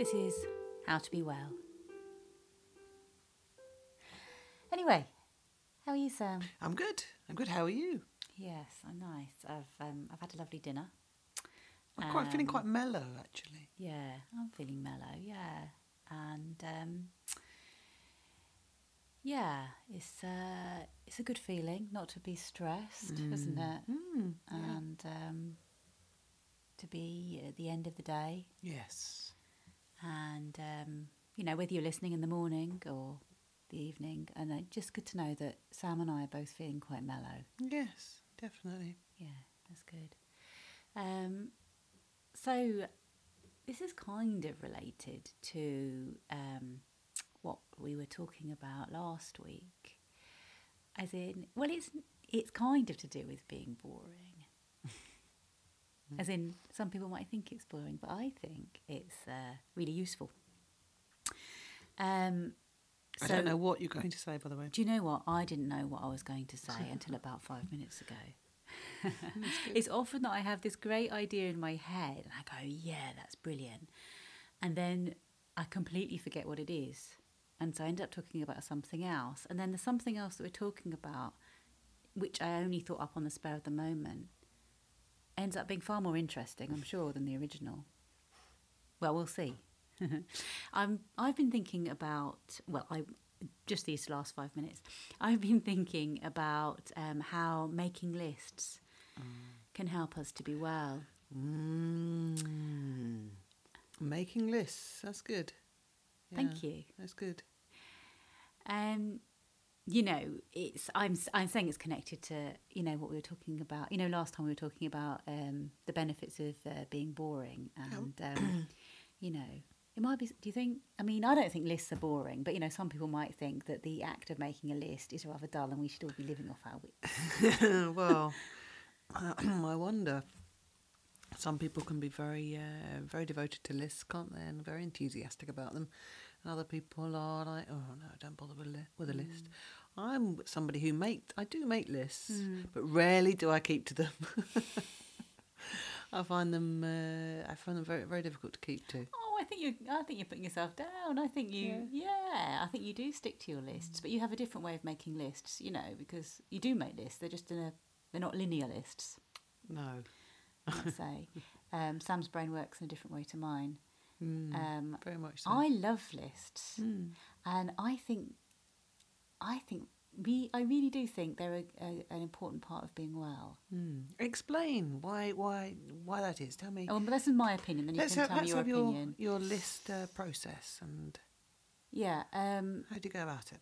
This is How to Be Well. Anyway, how are you, Sam? I'm good. I'm good. How are you? Yes, I'm nice. I've um, I've had a lovely dinner. I'm quite feeling Um, quite mellow actually. Yeah, I'm feeling mellow. Yeah, and um, yeah, it's uh, it's a good feeling not to be stressed, isn't it? Mm, yeah. And um, to be at the end of the day, Yes. And um, you know whether you're listening in the morning or the evening, and uh, just good to know that Sam and I are both feeling quite mellow. Yes, definitely. Yeah, that's good. Um, so this is kind of related to um, what we were talking about last week, as in, well, it's it's kind of to do with being boring. As in, some people might think it's boring, but I think it's uh, really useful. Um, I don't know what you're going to say, by the way. do you know what? I didn't know what I was going to say until about five minutes ago. it's often that I have this great idea in my head and I go, yeah, that's brilliant. And then I completely forget what it is. And so I end up talking about something else. And then the something else that we're talking about, which I only thought up on the spur of the moment, ends up being far more interesting, I'm sure, than the original. Well, we'll see. I'm, I've been thinking about, well, I just these last five minutes, I've been thinking about um, how making lists can help us to be well. Mm. Making lists. That's good. Thank you. That's good. Um, you know, it's I'm I'm saying it's connected to you know what we were talking about. You know, last time we were talking about um, the benefits of uh, being boring, and um, you know, it might be. Do you think? I mean, I don't think lists are boring, but you know, some people might think that the act of making a list is rather dull, and we should all be living off our wits. well, I wonder. Some people can be very, uh, very devoted to lists, can't they? And very enthusiastic about them. And other people are like, oh no, don't bother with li- with a list. I'm somebody who make, I do make lists, but rarely do I keep to them. I find them, uh, I find them very, very difficult to keep to. Oh, I think you. I think you're putting yourself down. I think you. Yeah. I think you do stick to your lists, but you have a different way of making lists. You know, because you do make lists. They're just in a. They're not linear lists. No. Let's say. Um, Sam's brain works in a different way to mine. Mm, Um, very much so. I love lists, Mm. and I think. I think we. I really do think they're a, a, an important part of being well. Mm. Explain why, why, why that is. Tell me. Oh, but this is my opinion. Then you let's can have, tell me your opinion. your, your list uh, process and Yeah. Um, how do you go about it?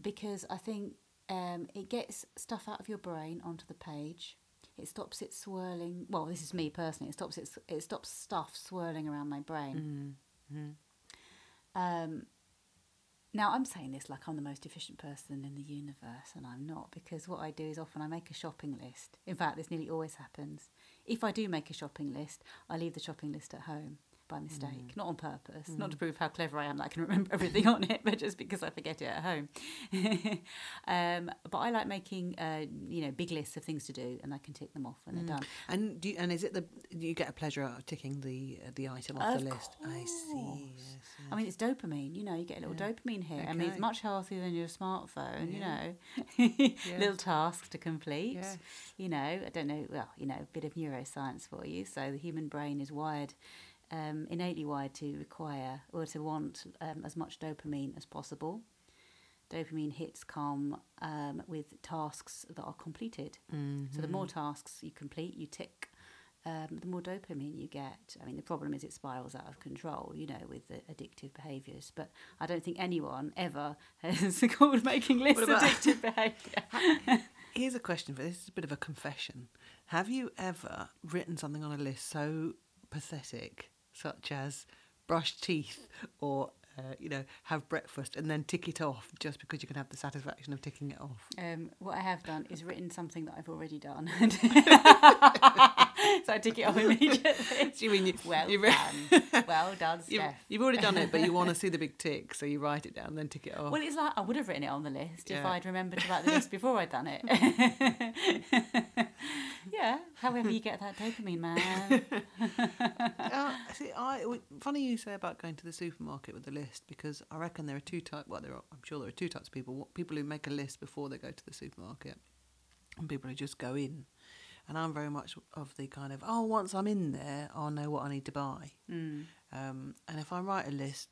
because I think um, it gets stuff out of your brain onto the page. It stops it swirling. Well, this is me personally. It stops it. It stops stuff swirling around my brain. Mm-hmm. Um, now I'm saying this like I'm the most efficient person in the universe, and I'm not because what I do is often I make a shopping list. In fact, this nearly always happens. If I do make a shopping list, I leave the shopping list at home by mistake, not on purpose, not to prove how clever I am that I can remember everything on it, but just because I forget it at home. um, but I like making, uh, you know, big lists of things to do, and I can tick them off when they're done. And do you, and is it the you get a pleasure out of ticking the uh, the item off Of the list? I see. course. Yes, I mean, it's dopamine. You know, you get a little dopamine hit. I mean, it's much healthier than your smartphone. Yeah. You know, little tasks to complete. Yes. You know, I don't know. Well, you know, a bit of neuroscience for you. So the human brain is wired, um, innately wired to require or to want um, as much dopamine as possible. Dopamine hits come um, with tasks that are completed. So the more tasks you complete, you tick. Um, the more dopamine you get. I mean, the problem is it spirals out of control, you know, with the addictive behaviours. But I don't think anyone ever has called making lists about- addictive behaviour. Here's a question for this is a bit of a confession. Have you ever written something on a list so pathetic, such as brush teeth or uh, you know have breakfast and then tick it off just because you can have the satisfaction of ticking it off? Um, what I have done is written something that I've already done. so I tick it off immediately. Do you mean you, well you've, done. Well done, you've, you've already done it, but you want to see the big tick, so you write it down, and then tick it off. Well, it's like I would have written it on the list if I'd remembered to write the list before I'd done it. yeah, however you get that dopamine, man. uh, see, I funny you say about going to the supermarket with the list because I reckon there are two types. Well, there are, I'm sure there are two types of people: people who make a list before they go to the supermarket, and people who just go in. And I'm very much of the kind of oh, once I'm in there, I'll know what I need to buy. Mm. Um, and if I write a list,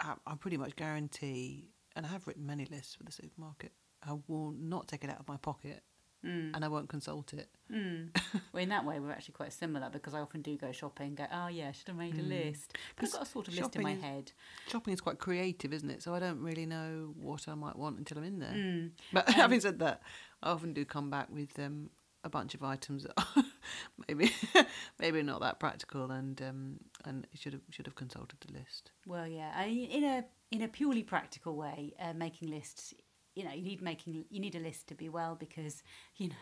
I, I pretty much guarantee, and I have written many lists for the supermarket. I will not take it out of my pocket, Mm. and I won't consult it. Mm. well, in that way, we're actually quite similar because I often do go shopping and go, oh, yeah, I should have made a list. But I've got a sort of list in my is- head. Shopping is quite creative, isn't it? So I don't really know what I might want until I'm in there. Mm. But having said that, I often do come back with um, a bunch of items that are maybe maybe not that practical, and um, and should have should have consulted the list. Well, yeah, I, in a in a purely practical way, uh, making lists. You know, you need making you need a list to be well because you know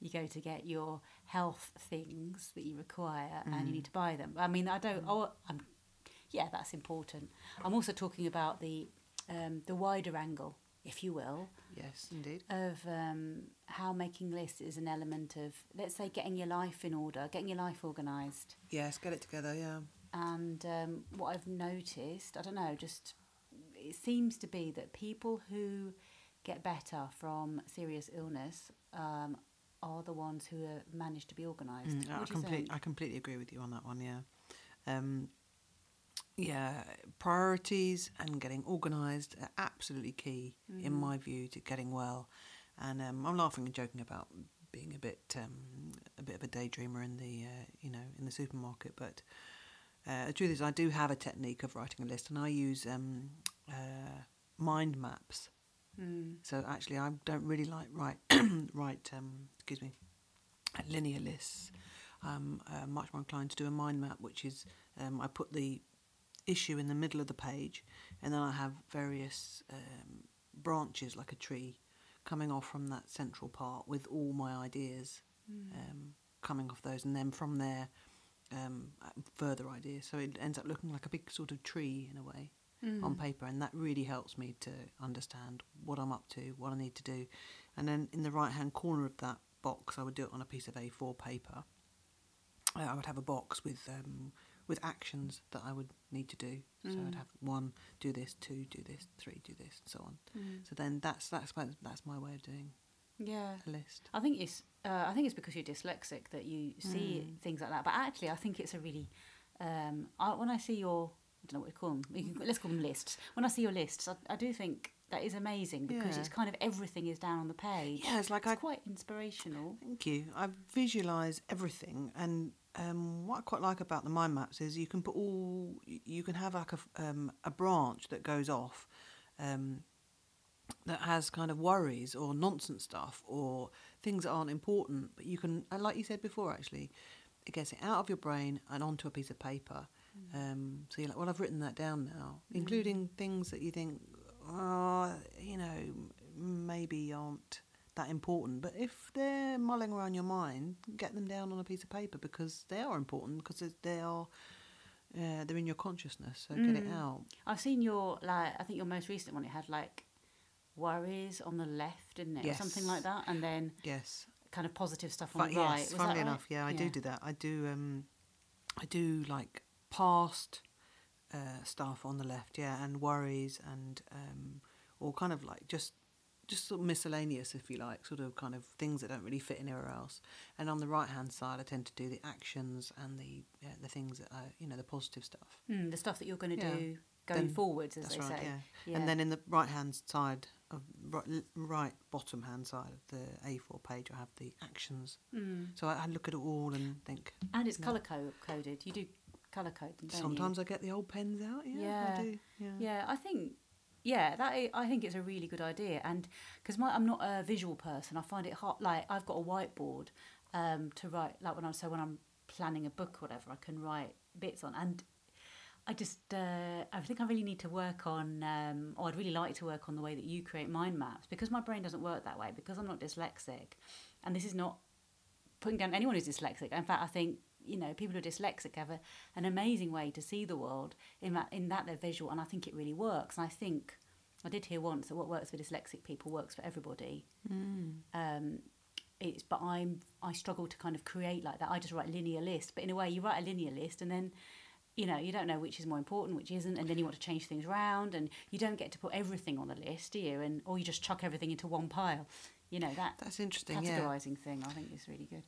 you go to get your health things that you require and you need to buy them. I mean, I don't. Oh, I'm. Yeah, that's important. I'm also talking about the um, the wider angle, if you will, Yes, indeed. of um, how making lists is an element of, let's say, getting your life in order, getting your life organised. Yes, get it together. Yeah. And um, what I've noticed, I don't know, just it seems to be that people who get better from serious illness um, are the ones who have managed to be organised. Mm, I, what do you complete. I completely agree with you on that one. Yeah. Um, yeah, priorities and getting organised are absolutely key, in Mm. my view, to getting well. And um, I'm laughing and joking about being a bit um, a bit of a daydreamer in the uh, you know in the supermarket, but uh, the truth is I do have a technique of writing a list, and I use um, uh, mind maps. Mm. So actually, I don't really like write write um, excuse me linear lists. I'm uh, much more inclined to do a mind map, which is um, I put the issue in the middle of the page, and then I have various um, branches like a tree coming off from that central part with all my ideas um, coming off those, and then from there um, further ideas. So it ends up looking like a big sort of tree in a way Mm. on paper, and that really helps me to understand what I'm up to, what I need to do. And then in the right hand corner of that box, I would do it on a piece of A4 paper. I would have a box with um, with actions that I would need to do. So I'd Mm. have one, do this, two, do this, three, do this, and so on. Mm. So then that's that's my, that's my way of doing Yeah. a list. I think it's uh, I think it's because you're dyslexic that you see Mm. things like that. But actually, I think it's a really um, I, when I see your I don't know what you call them. You can, let's call them lists. When I see your lists, I, I do think that is amazing because Yeah. it's kind of everything is down on the page. Yeah, it's like It's I quite inspirational. Thank you. I visualize everything, and um, what I quite like about the mind maps is you can put all. You can have like a um, a branch that goes off, um, that has kind of worries or nonsense stuff or things that aren't important, but you can, and like you said before, actually, it gets it out of your brain and onto a piece of paper. Um, so you're like, well, I've written that down now, including things that you think, oh, you know, maybe aren't that important. But if they're mulling around your mind, get them down on a piece of paper because they are important because they are. Uh, they're in your consciousness, so get it Mm. out. I've seen your like I think your most recent one. It had like worries on the left, didn't it, or something like that, and then Yes, kind of positive stuff on Fu- the right. yes. Was funnily that right? enough, yeah, I do do that. I do. Um, I do like past uh, stuff on the left, yeah, and worries and um, or kind of like just just sort of miscellaneous, if you like, sort of kind of things that don't really fit anywhere else. And on the right hand side, I tend to do the actions and the yeah, the things that are you know the positive stuff. Mm, the stuff that you're going to Yeah. do going Then- forwards, as That's they right, say. yeah. Yeah. And then in the right hand side of right, right bottom hand side of the A4 page, I have the actions. Mm. So I, I look at it all and think. And it's Yeah. colour coded. You do colour code them, don't Sometimes I get the old pens out. Yeah, Yeah. I do. Yeah. Yeah, I think. Yeah, that I, I think it's a really good idea, and because I'm not a visual person, I find it hard. Like I've got a whiteboard um, to write. Like when I'm so when I'm planning a book or whatever, I can write bits on, and I just uh, I think I really need to work on, um, or I'd really like to work on the way that you create mind maps because my brain doesn't work that way because I'm not dyslexic, and this is not putting down anyone who's dyslexic. In fact, I think you know people who are dyslexic have a, an amazing way to see the world in that in that they're visual, and I think it really works. And I think I did hear once that what works for dyslexic people works for everybody. Um, it's but I'm I struggle to kind of create like that. I just write linear list, but in a way you write a linear list and then you know you don't know which is more important, which isn't, and then you want to change things around, and you don't get to put everything on the list, do you? And or you just chuck everything into one pile. You know that That's interesting. Yeah. categorizing thing I think is really good.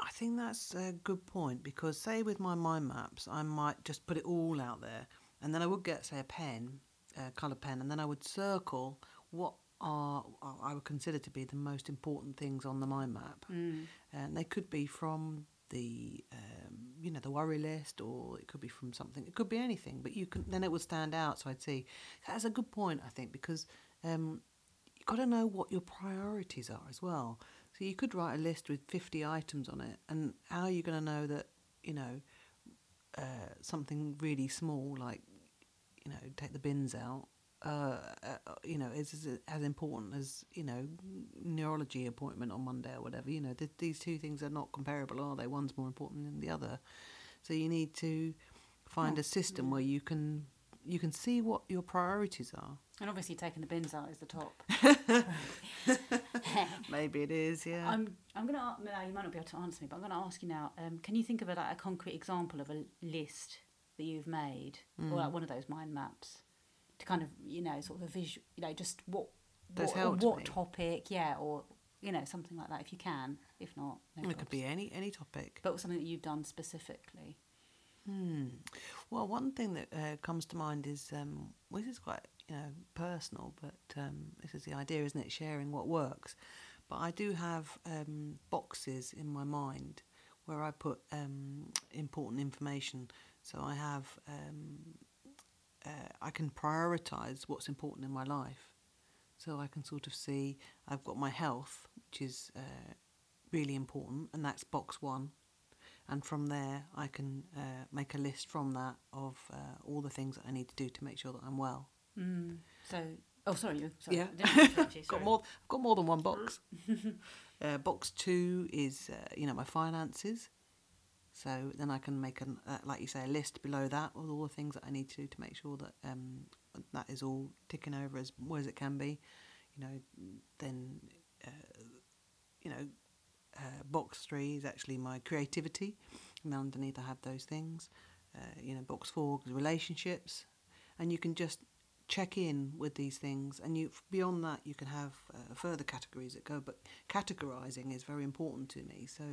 I think that's a good point because, say, with my mind maps, I might just put it all out there, and then I would get, say, a pen, a colour pen, and then I would circle what are I would consider to be the most important things on the mind map, Mm. and they could be from the um, you know the worry list, or it could be from something. It could be anything, but you can then it would stand out. So I'd see that's a good point, I think, because um, you've got to know what your priorities are as well. So you could write a list with 50 items on it, and how are you going to know that, you know, uh, something really small, like, you know, take the bins out, uh, uh, you know, is, is as important as, you know, neurology appointment on Monday or whatever. You know, th- these two things are not comparable, are they? One's more important than the other. So you need to find a system where you can you can see what your priorities are. And obviously taking the bins out is the top. Maybe it is, yeah. I'm I'm gonna no, you might not be able to answer me, but I'm gonna ask you now. Um, can you think of a, like a concrete example of a list that you've made, or Mm. like one of those mind maps, to kind of you know sort of a visual, you know, just what That's what, what topic, yeah, or you know something like that if you can. If not, no it could be any any topic. but something that you've done specifically. Hmm. Well, one thing that uh, comes to mind is um, well, this is quite you know personal, but um, this is the idea, isn't it? Sharing what works. But I do have um, boxes in my mind where I put um, important information. So I have um, uh, I can prioritize what's important in my life. So I can sort of see I've got my health, which is uh, really important, and that's box one and from there I can uh, make a list from that of uh, all the things that I need to do to make sure that I'm well. Mm. So, oh, sorry, you. Sorry, Yeah. I didn't mean to interrupt you, Got more. I've got more than one box. uh, box two is uh, you know my finances. So then I can make an uh, like you say a list below that with all the things that I need to do to make sure that um, that is all ticking over as well as it can be. You know, then uh, you know uh, box three is actually my creativity, and underneath I have those things. Uh, you know, box four is relationships, and you can just check in with these things, and you beyond that you can have uh, further categories that go. But categorizing is very important to me, so.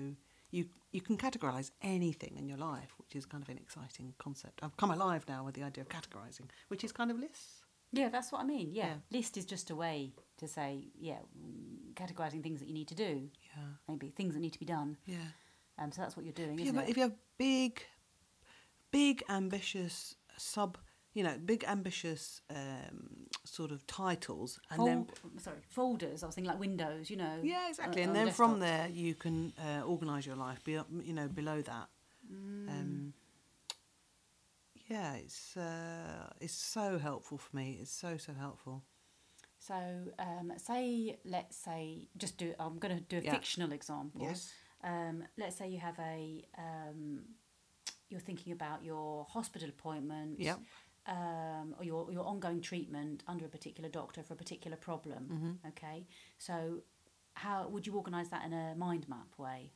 You, you can categorize anything in your life, which is kind of an exciting concept. I've come alive now with the idea of categorizing, which is kind of lists. Yeah, that's what I mean. Yeah. Yeah. list is just a way to say, yeah, categorizing things that you need to do, Yeah, maybe things that need to be done. yeah. Um, so that's what you're doing, Yeah, isn't but it? if you have big, big ambitious sub, you know, big ambitious um, sort of titles, and then sorry, folders. I was thinking like windows, you know. yeah, exactly, on- and on then from there you can uh, organise your life. Be, you know, below that. Mm. Um, yeah, it's uh, it's so helpful for me. It's so so helpful. So, um, say, let's say, just do. I'm going to do a Yeah. fictional example. Yes. Um, let's say you have a. Um, you're thinking about your hospital appointment. Yep. Um, or your your ongoing treatment under a particular doctor for a particular problem. hmm Okay. So, how would you organise that in a mind map way?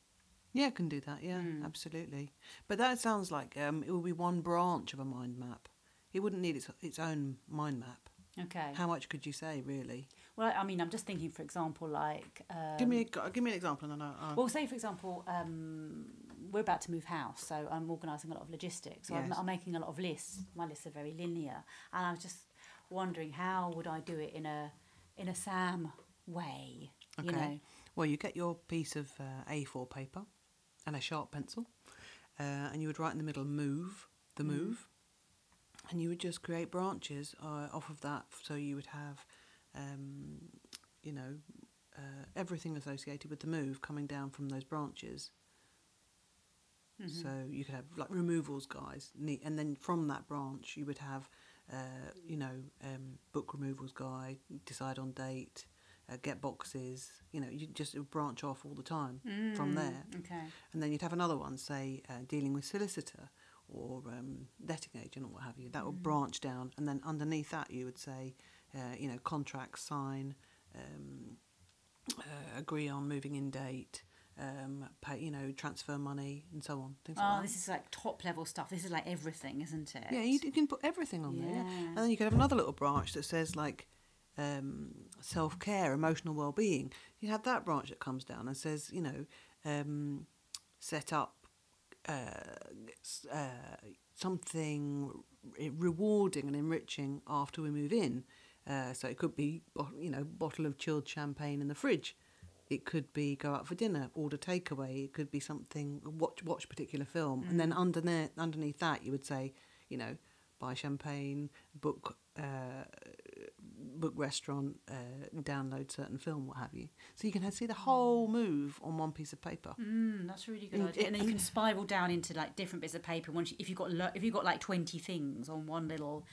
Yeah, I can do that. Yeah, Mm. absolutely. But that sounds like um, it will be one branch of a mind map. It wouldn't need its its own mind map. Okay. How much could you say, really? well, I mean, I'm just thinking, for example, like. Um, give me a, give me an example, and I'll, I'll Well, say for example, um, we're about to move house, so I'm organising a lot of logistics. So I'm, I'm making a lot of lists. My lists are very linear, and I was just wondering how would I do it in a in a Sam way? You Okay. know, Well, you get your piece of uh, A4 paper and a sharp pencil, uh, and you would write in the middle "move," the Mhm. move, and you would just create branches uh, off of that. So you would have, um, you know, uh, everything associated with the move coming down from those branches. Mhm. So you could have like removals guys, and then from that branch you would have, uh, you know, um, book removals guy, decide on date, uh, get boxes. You know, you just branch off all the time from there. Okay. And then you'd have another one, say, uh, dealing with solicitor or um, letting agent or what have you. That would branch down, and then underneath that you would say, uh, you know, contract sign, um, uh, agree on moving in date, um, pay, you know, transfer money, and so on. Things Oh, like that. this is like top level stuff. This is like everything, isn't it? Yeah, you, you can put everything on there. yeah. Yeah. And then you could have another little branch that says like um, self care, emotional well being. You have that branch that comes down and says, you know, um, set up uh, uh, something rewarding and enriching after we move in. Uh, so it could be, you know, bottle of chilled champagne in the fridge. It could be go out for dinner, order takeaway. It could be something watch watch particular film, and then underneath underneath that you would say, you know, buy champagne, book uh, book restaurant, uh, download certain film, what have you. So you can see the whole move on one piece of paper. Mm, that's a really good And idea. it- and then you can spiral down into like different bits of paper. Once you, if you've got if you've got like twenty things on one little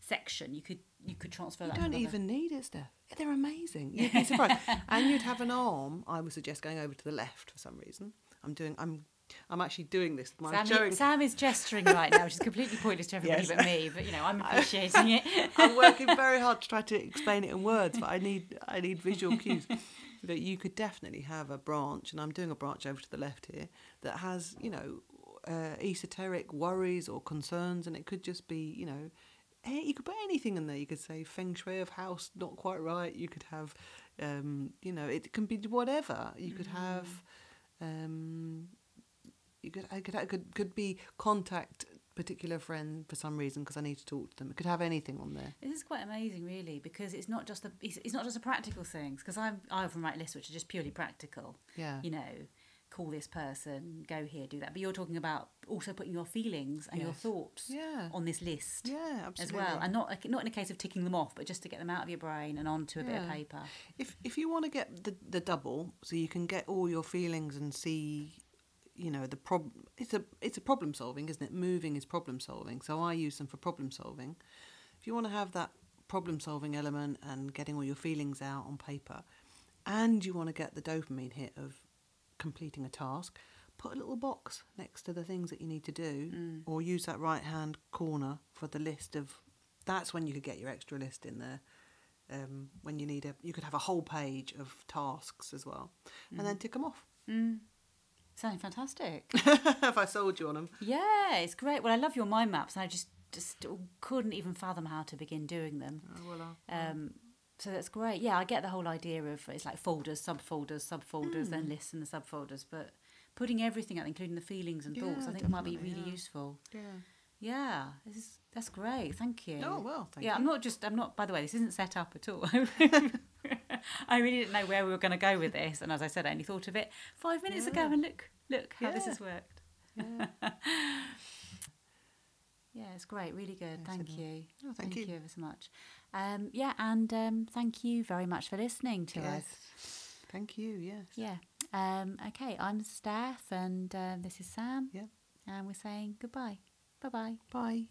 section, you could you could transfer You that. don't even need it, Steph. They're amazing. You'd be surprised. and you'd have an arm. I would suggest going over to the left for some reason. I'm doing. I'm. I'm actually doing this. Sam, showing. Sam is gesturing right now, which is completely pointless to everybody Yes. but me. But you know, I'm appreciating it. I'm working very hard to try to explain it in words, but I need I need visual cues. But you could definitely have a branch, and I'm doing a branch over to the left here that has you know uh, esoteric worries or concerns, and it could just be you know you could put anything in there. You could say feng shui of house not quite right. You could have um, you know it can be whatever. You could have. Um, you could, I could, I could, could be contact particular friend for some reason because I need to talk to them. It could have anything on there. This is quite amazing, really, because it's not just a it's, it's not just a practical things. Because I'm I often write lists which are just purely practical. Yeah. You know, call this person, go here, do that. But you're talking about also putting your feelings and your thoughts Yeah. on this list Yeah, as well, and not not in a case of ticking them off, but just to get them out of your brain and onto a bit of paper. if if you want to get the the double, so you can get all your feelings and see, you know, the problem. It's a it's a problem solving, isn't it? Moving is problem solving. So I use them for problem solving. If you want to have that problem solving element and getting all your feelings out on paper, and you want to get the dopamine hit of completing a task, put a little box next to the things that you need to do, or use that right hand corner for the list of. That's when you could get your extra list in there. Um, when you need a, you could have a whole page of tasks as well, and then tick them off. Mm. Sounding fantastic. if I sold you on them, yeah, it's great. Well, I love your mind maps, and I just just couldn't even fathom how to begin doing them. oh, well, Um, so that's great. Yeah, I get the whole idea of it's like folders, subfolders, subfolders, Hmm. then lists and the subfolders. But putting everything out, including the feelings and thoughts, I think might be really yeah. useful. yeah. Yeah, this is that's great. Thank you. Oh well, thank yeah, you. I'm not just. I'm not. By the way, this isn't set up at all. I really didn't know where we were going to go with this, and as I said, I only thought of it five minutes ago. And look, look how this has worked. Yeah. Yeah, it's great. Really good. Yes, thank you. Oh, thank you. ever so much. Um, yeah, and um, thank you very much for listening to yes. us. Thank you. Yes. Yeah. Um, okay, I'm Steph, and uh, this is Sam. Yep. And we're saying goodbye. Bye bye. Bye.